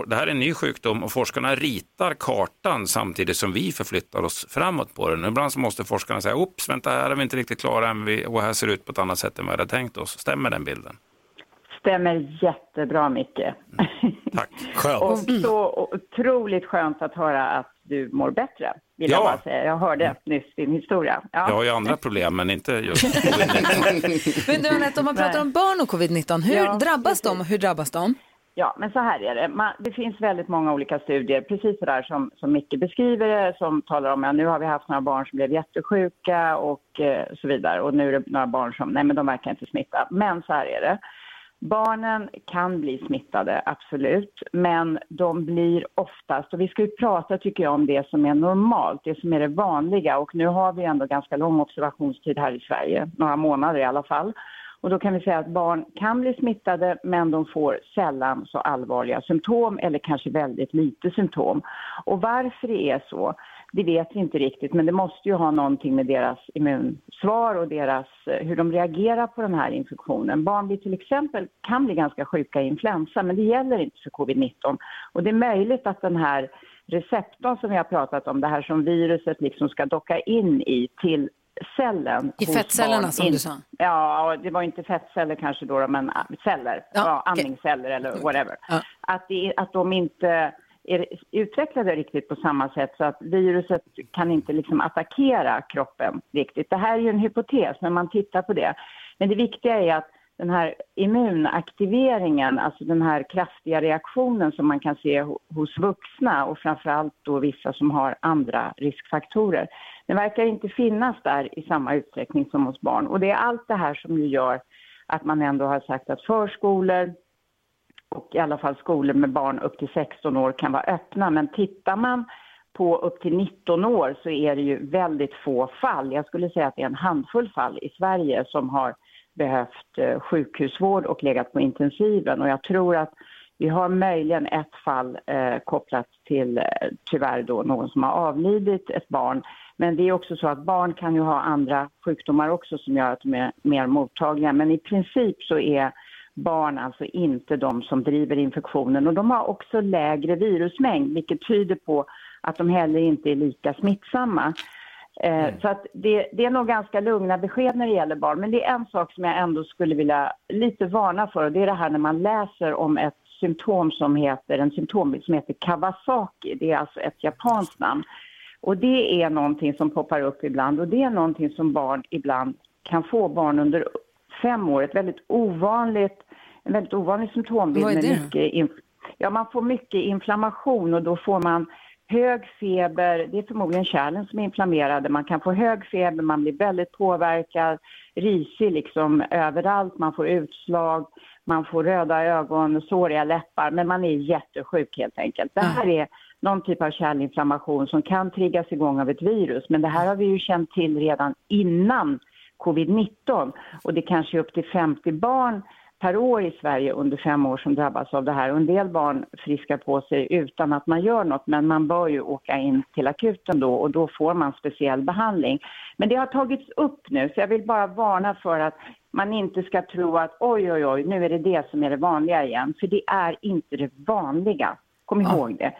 det här är en ny sjukdom och forskarna ritar kartan samtidigt som vi förflyttar oss framåt på den. Ibland så måste forskarna säga, oops, vänta, här är vi inte riktigt klara än, vi, och här ser det ut på ett annat sätt än vi hade tänkt oss. Stämmer den bilden? Stämmer jättebra, Micke. Tack. Och så otroligt skönt att höra att du mår bättre, vill Ja. jag bara säga. Jag hörde nyss din historia. Ja. Jag har ju andra problem, men inte just Men du Anette, om man pratar om barn och covid-19, hur Ja, drabbas de och hur drabbas de? Ja, men så här är det. Man, det finns väldigt många olika studier, precis så där som, som Micke beskriver det, som talar om att nu har vi haft några barn som blev jättesjuka och eh, så vidare. Och nu är det några barn som, nej men de verkar inte smitta. Men så här är det. Barnen kan bli smittade, absolut, men de blir oftast, och vi ska ju prata tycker jag om det som är normalt, det som är det vanliga och nu har vi ändå ganska lång observationstid här i Sverige, några månader i alla fall. Och då kan vi säga att barn kan bli smittade men de får sällan så allvarliga symptom eller kanske väldigt lite symptom. Och varför det är så, det vet vi inte riktigt men det måste ju ha någonting med deras immunsvar och deras, eh, hur de reagerar på den här infektionen. Barn blir till exempel, kan bli ganska sjuka i influensa men det gäller inte för covid-19. Och det är möjligt att den här receptorn som vi har pratat om, det här som viruset liksom ska docka in i till cellen. I fettcellerna, som du sa. Ja, det var inte fettceller kanske då, men ah, celler. Ja, andningsceller eller whatever. Att, det, att de inte är utvecklade riktigt på samma sätt så att viruset kan inte liksom attackera kroppen riktigt. Det här är ju en hypotes, men man tittar på det. Men det viktiga är att den här immunaktiveringen, alltså den här kraftiga reaktionen som man kan se hos vuxna och framförallt då vissa som har andra riskfaktorer, den verkar inte finnas där i samma utsträckning som hos barn. Och det är allt det här som ju gör att man ändå har sagt att förskolor och i alla fall skolor med barn upp till 16 år kan vara öppna. Men tittar man på upp till 19 år så är det ju väldigt få fall. Jag skulle säga att det är en handfull fall i Sverige som har behövt eh, sjukhusvård och legat på intensiven. Och jag tror att vi har möjligen ett fall eh, kopplat till, eh, tyvärr då, någon som har avlidit, ett barn. Men det är också så att barn kan ju ha andra sjukdomar också som gör att de är mer mottagliga. Men i princip så är barn alltså inte de som driver infektionen och de har också lägre virusmängd vilket tyder på att de heller inte är lika smittsamma. Eh, Så att det, det är nog ganska lugna besked när det gäller barn. Men det är en sak som jag ändå skulle vilja lite varna för och det är det här när man läser om ett symptom som heter, en symptombild som heter Kawasaki. Det är alltså ett japanskt namn. Och det är någonting som poppar upp ibland och det är någonting som barn ibland kan få, barn under fem år. Ett väldigt ovanligt, en väldigt ovanlig symptombild. Vad är det mycket ja, man får mycket inflammation och då får man hög feber, det är förmodligen kärlen som är inflammerade, man kan få hög feber, man blir väldigt påverkad, risig liksom överallt, man får utslag, man får röda ögon, såriga läppar, men man är jättesjuk helt enkelt. Det här är någon typ av kärlinflammation som kan triggas igång av ett virus, men det här har vi ju känt till redan innan covid-19 och det kanske är upp till 50 barn per år i Sverige under fem år som drabbas av det här. Och en del barn friskar på sig utan att man gör något, men man bör ju åka in till akuten då och då får man speciell behandling. Men det har tagits upp nu, så jag vill bara varna för att man inte ska tro att oj, oj, oj, nu är det det som är det vanliga igen. För det är inte det vanliga. Kom ihåg det.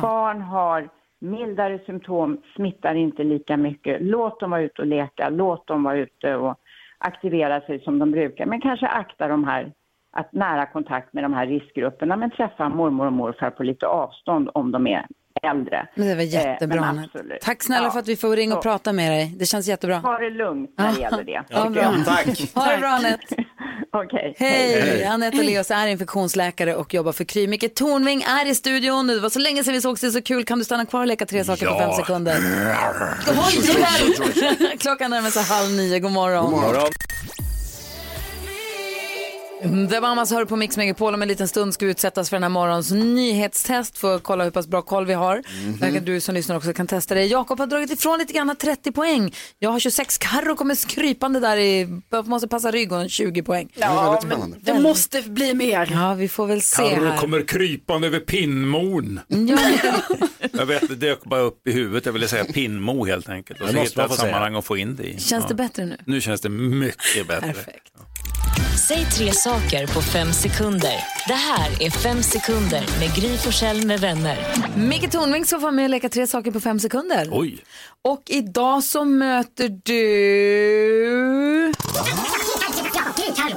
Barn har mildare symptom, smittar inte lika mycket. Låt dem vara ute och leka, låt dem vara ute och aktivera sig som de brukar. Men kanske akta de här, att nära kontakt med de här riskgrupperna, men träffa mormor och morfar på lite avstånd om de är äldre. Men det var Eh, jättebra. absolut. Tack snälla Ja. för att vi får ringa och Så. prata med dig. Det känns jättebra. Ha det lugnt när det gäller det. Ja, bra. Ha det bra Anette. Okej. Hej! Anette Leos är infektionsläkare och jobbar för Kry. Micke Tornving är i studion. Det var så länge sedan vi sågs, det är så kul. Kan du stanna kvar och leka tre saker på Ja. fem sekunder? Oj. Klockan närmar sig halv nio. God morgon. God morgon. Det var Amas hör på Mix Megapol. Om en liten stund ska vi utsättas för den här morgons nyhetstest för att kolla hur pass bra koll vi har. Där kan du som lyssnar också kan testa det. Jakob har dragit ifrån lite grann, har 30 poäng. Jag har 26. Carro kommer skrypande där i, måste passa rygg och en 20 poäng. Ja, men det måste bli mer. Ja, vi får väl se Carro kommer krypande över pinnmon. Jag vet, det dök bara upp i huvudet. Jag ville säga pinnmo helt enkelt. Och Det så måste hittade jag ett sammanhang att få in det i. Känns det bättre nu? Nu känns det mycket bättre. Perfekt. Säg tre saker på fem sekunder. Det här är Fem sekunder med Gry Forssell med vänner. Micke Tornving ska få vara med och leka tre saker på fem sekunder. Oj. Och idag så möter du...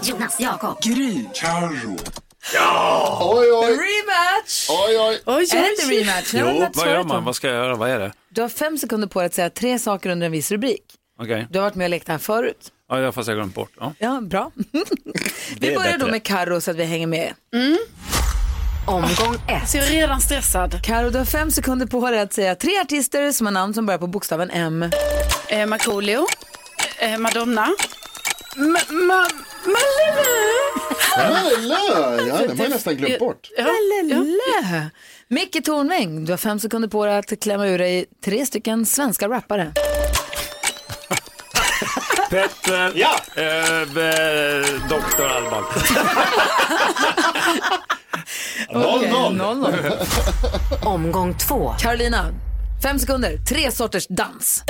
Jonas, Jakob. Gry. Carro. Ja! Oj, oj. Rematch! Oj, oj. Är det inte rematch? Jo, vad gör man? Vad ska jag göra? Vad är det? Du har fem sekunder på dig att säga tre saker under en viss rubrik. Okej. Du har varit med och lekt här förut. Ja, jag fast jag glömt bort. Ja. Ja, bra. Vi börjar då med Karo så att vi hänger med. Omgång ett. Så jag är redan stressad. Karo, du har fem sekunder på dig att säga tre artister som har namn som börjar på bokstaven M. Eh, Markoolio, eh, Madonna, ma, ma, Malala! Ja, den var jag nästan glömt bort. Lelele. Micke Tornving, du har fem sekunder på dig att klämma ur dig tre stycken svenska rappare. Petter, Ja. eh, eh, Doktor Alban. Okej, 0-0. 0-0. Omgång två. Carolina, fem sekunder, tre sorters dans.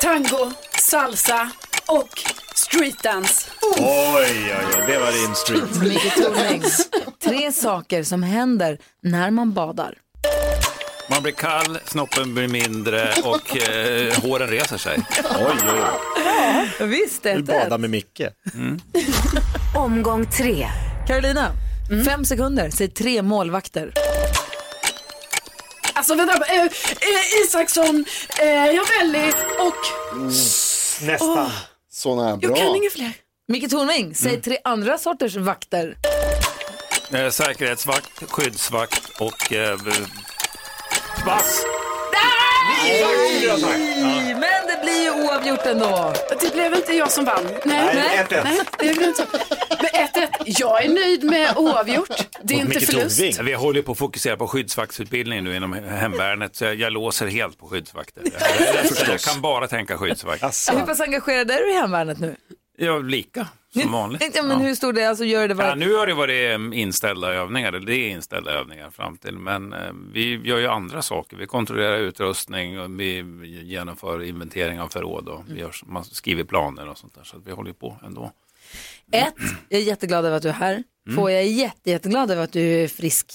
tango, salsa och streetdance. Oj, oj, oj, det var din street. Tornving, tre saker som händer när man badar. Man blir kall, snoppen blir mindre och eh, håren reser sig. Oj, oj. Visst, det är Du badar med Micke. Omgång tre. Carolina, fem sekunder, säg tre målvakter. Alltså vänta, eh, eh, Isaksson, eh, Ravelli och... Nästan. Såna här Jag bra. kan inga fler. Micke Tornving, säg tre andra sorters vakter. Eh, säkerhetsvakt, skyddsvakt och eh, vass. Nej, Men det blir ju oavgjort ändå. Det blev inte jag som vann. Nej, Nej, nej, 1-1. nej det blev inte. Men 1-1. Jag är nöjd med oavgjort. Det är Och inte förlust. Vi håller på att fokusera på skyddsvaktsutbildningen nu inom hemvärnet så jag, jag låser helt på skyddsvakter. Jag, jag, jag, kan bara tänka skyddsvakt. Hur pass engagerad är du i hemvärnet nu? Ja, lika som vanligt. Ja, men Ja. hur stor det är, alltså gör det Ja, var... nu har det varit eh, inställda övningar, det är inställda övningar fram till, men eh, vi gör ju andra saker. Vi kontrollerar utrustning och vi genomför inventering av förråd och vi gör, man skriver planer och sånt där. Så vi håller på ändå. Ett, jag är jätteglad över att du är här. Två, jag är jätte, jätteglad över att du är frisk.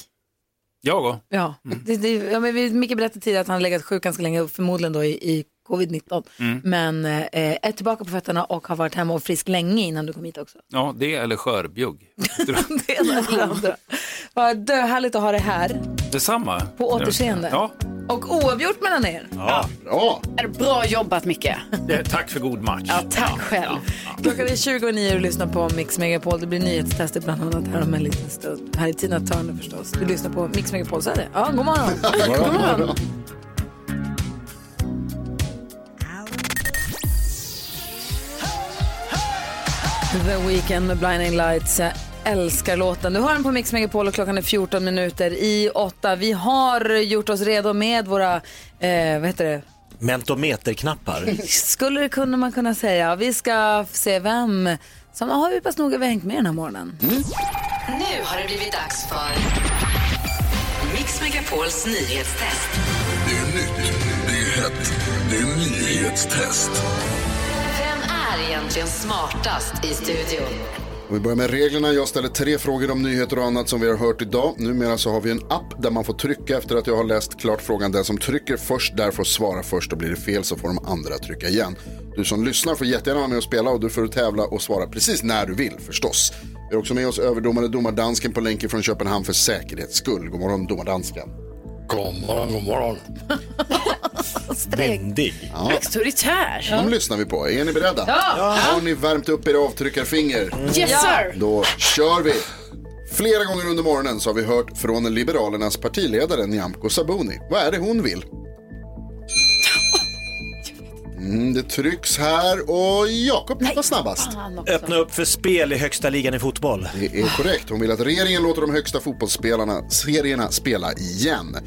Jag och. Ja, Mm. det, det, ja men vi- Micke berättade tidigare att han har legat sjuk ganska länge, och förmodligen då i, i covid-19. Mm. Men eh, är tillbaka på fötterna och har varit hemma och frisk länge innan du kom hit också. Ja, det eller skörbjugg. det eller det andra. Vad döhärligt att ha det här. Detsamma. På återseende. Ja. Och oavgjort mellan er. Ja. Bra. Är bra jobbat Micke. Tack för god match. Ja, tack själv. Klockan är 29 och du lyssnar på Mix Megapol. Det blir nyhetstester bland annat här om en liten stund. Här är Tina Turner förstås. Du lyssnar på Mix Megapol, så är det. Ja, god morgon. god morgon. The Weeknd med Blinding Lights. Jag älskar låten. Du hör den på Mix Megapol och klockan är 14 minuter i åtta. Vi har gjort oss redo med våra, eh, vad heter det, Mentometerknappar. skulle det kunna man kunna säga. Vi ska se vem som har hur pass noga vi har hängt med den här morgonen. Nu har det blivit dags för Mix Megapols nyhetstest. Det är nytt, det är hett, det är nyhetstest. Är egentligen smartast i studion? Och vi börjar med reglerna. Jag ställer tre frågor om nyheter och annat som vi har hört idag. Numera så har vi en app där man får trycka efter att jag har läst klart frågan. Den som trycker först där får svara först och blir det fel så får de andra trycka igen. Du som lyssnar får jättegärna vara med och spela och du får tävla och svara precis när du vill förstås. Vi har också med oss överdomare domardansken på länken från Köpenhamn för säkerhets skull. God morgon domardansken. God morgon, god morgon. Vändig. Ja. Auktoritär. De lyssnar vi på. Är ni beredda? Ja. Har ni värmt upp era avtryckarfinger? Yes sir. Då kör vi! Flera gånger under morgonen så har vi hört från Liberalernas partiledare Nyamko Sabuni. Vad är det hon vill? Mm, det trycks här och Jakob var snabbast. Öppna upp för spel i högsta ligan i fotboll. Det är korrekt. Hon vill att regeringen låter de högsta fotbollsspelarna, serierna, spela igen.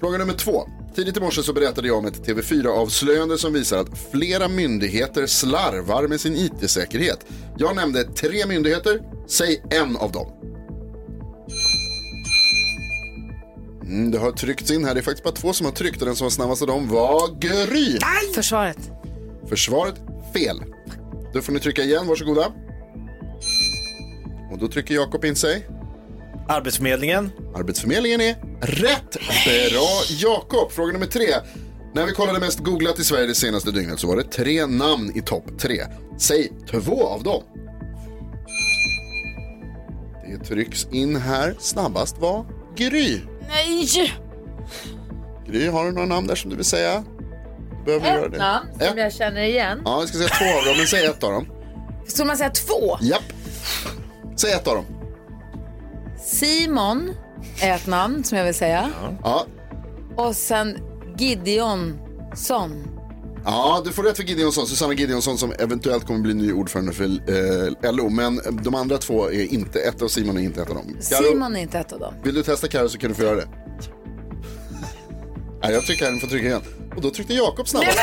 Fråga nummer två. Tidigt i morse så berättade jag om ett TV4-avslöjande som visar att flera myndigheter slarvar med sin IT-säkerhet. Jag nämnde tre myndigheter, säg en av dem. Mm, det har tryckts in här, det är faktiskt bara två som har tryckt och den som var snabbast av dem var Gry. Försvaret. Försvaret, fel. Då får ni trycka igen, varsågoda. Och då trycker Jakob in sig. Arbetsförmedlingen. Arbetsförmedlingen är rätt. Bra Jakob. Fråga nummer tre. När vi kollade mest googlat i Sverige det senaste dygnet så var det tre namn i topp tre. Säg två av dem. Det trycks in här. Snabbast var Gry. Nej. Gry, har du några namn där som du vill säga? Du Behöver du göra Ett det? namn som jag känner igen. Ja, jag ska säga två av dem, men säg ett av dem. Skulle man säga två? Japp. Säg ett av dem. Simon är ett namn som jag vill säga. Ja. Och sen Gideonsson. Ja, du får rätt för Gideonsson. Susanna Gideonsson som eventuellt kommer bli ny ordförande för eh, LO. Men de andra två är inte ett och Simon är inte ett av dem. Karo, Simon är inte ett av dem. vill du testa Carro så kan du få göra det. Nej, jag trycker här, ni får trycka igen. Och då tryckte Jakob snabbast.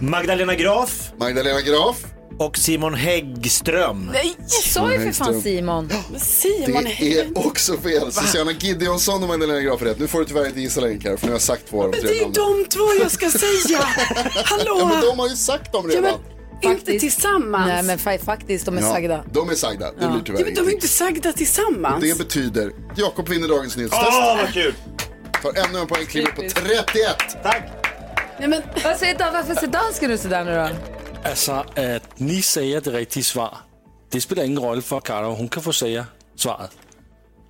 Magdalena Graf. Magdalena Graf. Och Simon Häggström. Nej, jag sa ju för fan Simon. Simon Det är också fel. Susanna Gideonsson och Magdalena Graf är rätt. Nu får du tyvärr inte gissa längre Carro, för nu har jag sagt två av de Men tre det är namnen. de två jag ska säga. Hallå? Ja, men de har ju sagt dem Ja, redan. men inte tillsammans. Nej, men fa- faktiskt, de är Ja, sagda. De är sagda. Det blir Ja, tyvärr men de är ingenting. inte sagda tillsammans. Det betyder Jakob vinner dagens nyhetstest. Åh, vad kul! Tar ännu en poäng, kliver på 31. Tack! Nej, men... Vad säger Dan? Varför ser dansken ut sådär nu då? Altså, at ni säger det rigtige svar, det spelar ingen roll för Karo. Hon kan få säga svaret.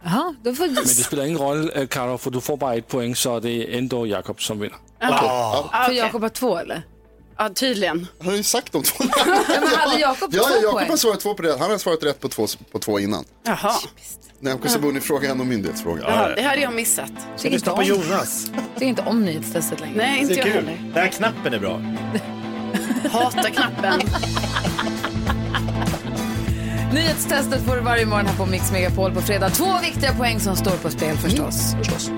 Jaha, då får... Men det spelar ingen roll, øh, Karo, för du får bara ett poäng, så det är ändå Jakob som vinner. För Jakob har två eller? Ja, tydligen. Han har ju sagt de två. Ja, men hade Jakob Ja, två ja, Jakob har svarat två på det. Han har svarat rätt på två, på två innan. Jaha. Nyamko Sabuni-fråga är en myndighetsfråga. Jaha, det hade jag missat. Tycker inte om- Tycker inte om nyhetstestet längre. Nej, inte jag heller. Den här knappen är bra. Hatar knappen. Nyhetstestet får du varje morgon här på Mix Megapol på fredag. Två viktiga poäng som står på spel förstås. Förstås.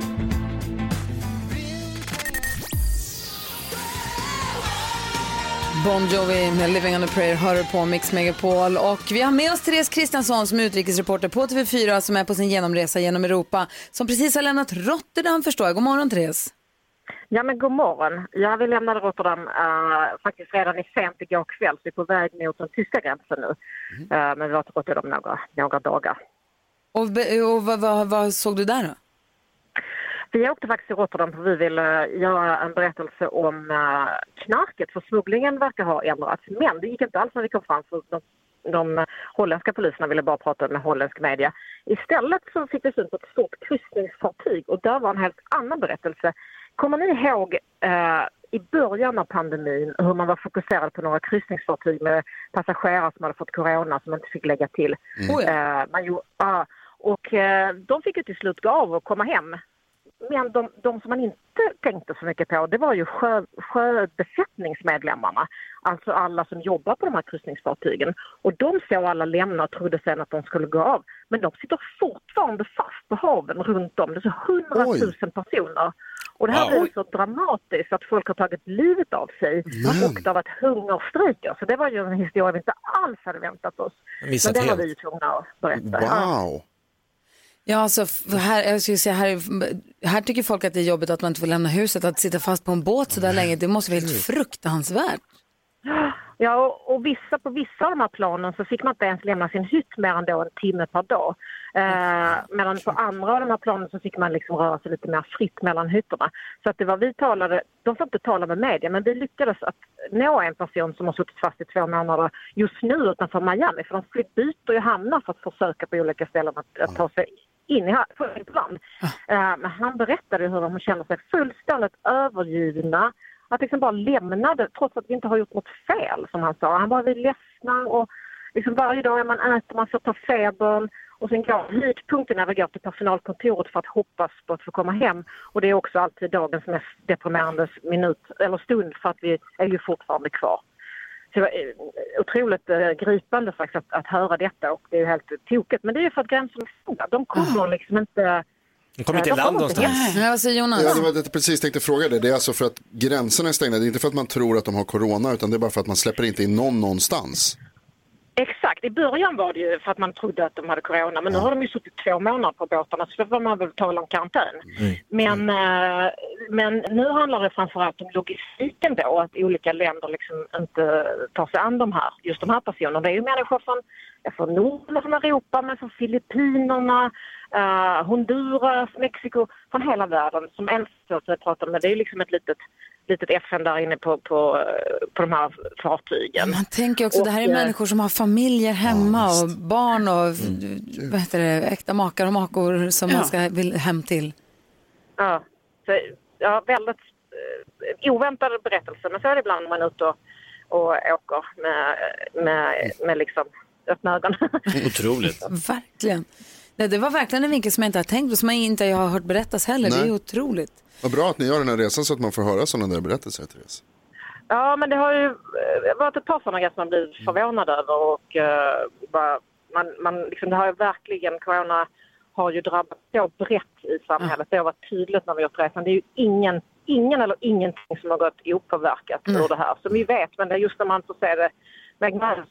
Bon Jovi med Living on a prayer hör du på Mix Megapol. Och vi har med oss Therese Kristiansson som är utrikesreporter på TV4 som är på sin genomresa genom Europa. Som precis har lämnat Rotterdam förstår jag. God morgon Therese. Ja men god morgon. Ja, vi lämnade Rotterdam uh, faktiskt redan i sent igår kväll så vi är på väg mot den tyska gränsen nu. Uh, men vi var till Rotterdam några, några dagar. Och, och vad, vad, vad såg du där då? Vi åkte faktiskt till Rotterdam för vi ville göra en berättelse om uh, knarket för smugglingen verkar ha ändrats. Men det gick inte alls när vi kom fram för de, de holländska poliserna ville bara prata med holländsk media. Istället så fick vi syn på ett stort kryssningsfartyg och där var en helt annan berättelse. Kommer ni ihåg eh, i början av pandemin hur man var fokuserad på några kryssningsfartyg med passagerare som hade fått corona som inte fick lägga till? Mm. Oh. Eh, man gjorde, ja, och eh, de fick ju till slut gå av och komma hem. Men de, de som man inte tänkte så mycket på det var ju sjö, sjöbesättningsmedlemmarna. Alltså alla som jobbar på de här kryssningsfartygen. Och de såg alla lämna och trodde sen att de skulle gå av. Men de sitter fortfarande fast på haven runt om. Det är så hundratusen personer. Och det här Wow. blev så dramatiskt att folk har tagit livet av sig Men. och det har varit hungerstrejker. Så det var ju en historia vi inte alls hade väntat oss. Missat Men den var helt. vi ju tvungna att berätta. Wow. Ja, alltså, här, jag skulle säga, här, här tycker folk att det är jobbigt att man inte får lämna huset. Att sitta fast på en båt så där länge, det måste vara helt fruktansvärt. Ja, och, och vissa, på vissa av de här planen så fick man inte ens lämna sin hytt mer än då en timme per dag. Eh, medan på andra av de här planen så fick man liksom röra sig lite mer fritt mellan hytterna. Så att det var vi talade, de får inte tala med media, men vi lyckades att nå en person som har suttit fast i två månader just nu utanför Miami. För de byter ju hamnar för att försöka på olika ställen att, att ta sig in i ha- få in på land. Eh, han berättade hur de känner sig fullständigt övergivna. Att liksom bara lämnade, trots att vi inte har gjort något fel som han sa. Han bara, vi är ledsna och liksom varje dag man äter, man får ta febern och sen går höjdpunkten när vi går till personalkontoret för att hoppas på att få komma hem. Och det är också alltid dagens mest deprimerande minut, eller stund för att vi är ju fortfarande kvar. Så det var eh, otroligt eh, gripande faktiskt att, att höra detta och det är ju helt tokigt. Men det är ju för att gränserna är. De kommer liksom inte... De kommer inte i land någonstans. Ja, vad säger Jonas? Ja, det var det jag precis tänkte fråga det. Det är alltså för att gränserna är stängda. Det är inte för att man tror att de har corona utan det är bara för att man släpper inte in någon någonstans. Exakt, i början var det ju för att man trodde att de hade corona men nu har de ju suttit två månader på båtarna så då får man väl tala om karantän. Men, eh, men nu handlar det framförallt om logistiken då, att olika länder liksom inte tar sig an de här, just de här personerna. Det är ju människor från, från Norden och från Europa, men från Filippinerna, eh, Honduras, Mexiko, från hela världen som sak jag pratar med. Det är ju liksom ett litet, litet FN där inne på, på, på de här fartygen. Man tänker också, det här är Och, eh, människor som har familjer hemma och barn och vad heter det, äkta makar och makor som Ja. man ska vill hem till. Ja, så, ja väldigt eh, oväntad berättelse. Men så är det ibland när man är ute och, och åker med, med, med liksom öppna ögonen. Otroligt. Verkligen. Nej, det var verkligen en vinkel som jag inte har tänkt på, som jag inte har hört berättas heller. Det Nej. är otroligt. Vad bra att ni gör den här resan så att man får höra sådana där berättelser, Therese. Ja, men det har ju eh, varit ett par sådana grejer som man blivit förvånad över och eh, bara, man, man, liksom, det har ju verkligen, corona har ju drabbat så brett i samhället. Det har varit tydligt när vi gjort resan. Det är ju ingen, ingen eller ingenting som har gått opåverkat ur det här. Som vi vet, men det är just när man får se det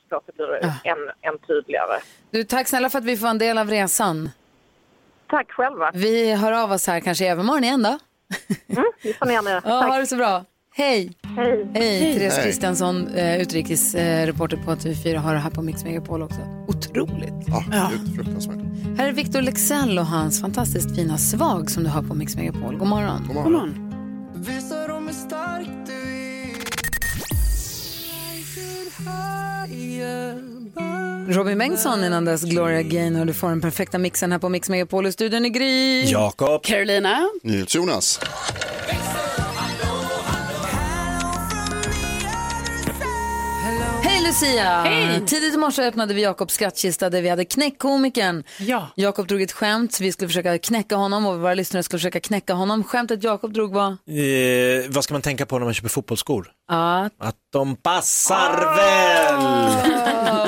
så blir det än, än tydligare. Du, tack snälla för att vi får en del av resan. Tack själva. Vi hör av oss här kanske i övermorgon igen då. Vi får ner med. Ja, ha det så bra. Hej! Hej! Hej! Therese Hej. Kristiansson, eh, utrikesreporter på TV4, har det här på Mix Megapol också. Otroligt. Ja, gud, fruktansvärt. Här är Victor Lexell och hans fantastiskt fina svag som du har på Mix Megapol. God morgon. God morgon. Visa dem Robin Bengtsson innan dess Gloria Gaynor. Du får den perfekta mixen här på Mix Megapol i studion i Gry. Jakob. Carolina. Jonas. Lucia! Hej! Tidigt i morse öppnade vi Jakobs skrattkista där vi hade knäckkomikern. Ja. Jakob drog ett skämt, vi skulle försöka knäcka honom och våra lyssnare skulle försöka knäcka honom. Skämtet Jakob drog var Eh, vad ska man tänka på när man köper fotbollsskor? att Att de passar väl!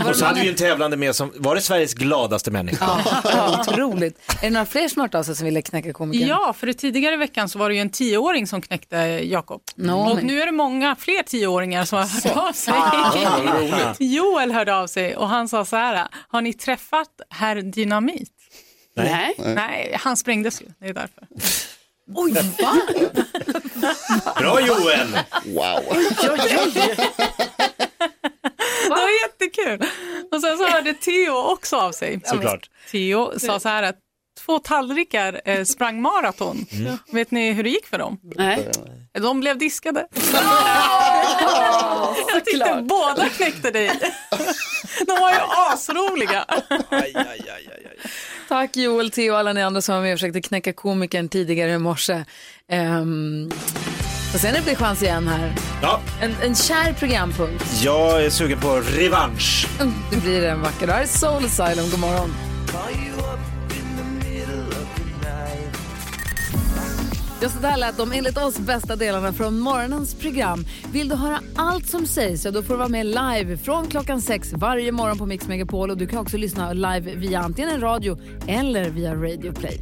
Och så hade vi en tävlande med som, var det Sveriges gladaste människa? Ja, otroligt. Är det några fler som hört av sig som ville knäcka komikern? Ja, för tidigare i veckan så var det ju en tioåring som knäckte Jakob. No, och men- nu är det många fler tioåringar som har hört av sig. Ah. Joel hörde av sig och han sa så här, har ni träffat herr Dynamit? Nej. Nej, han sprängdes ju, det är därför. Oj, va? Bra Joel! Wow. Det var jättekul. Och sen så hörde Theo också av sig. Såklart. Theo sa så här att två tallrikar eh, sprang maraton. Vet ni hur det gick för dem? Nej. De blev diskade. Jag tyckte båda knäckte dig. De var ju asroliga. Tack Joel, Theo och alla ni andra som var med och försökte knäcka komikern tidigare i morse. Um, och sen är det blir chans igen här. Ja, En, en kär programpunkt. jag är sugen på revansch. Mm, Det blir en vacker dag. Här är Soul Asylum, god morgon. Ja, så där lät de enligt oss bästa delarna från morgonens program. Vill du höra allt som sägs så då får du vara med live från klockan sex varje morgon på Mix Megapol och du kan också lyssna live via antingen en radio eller via Radio Play.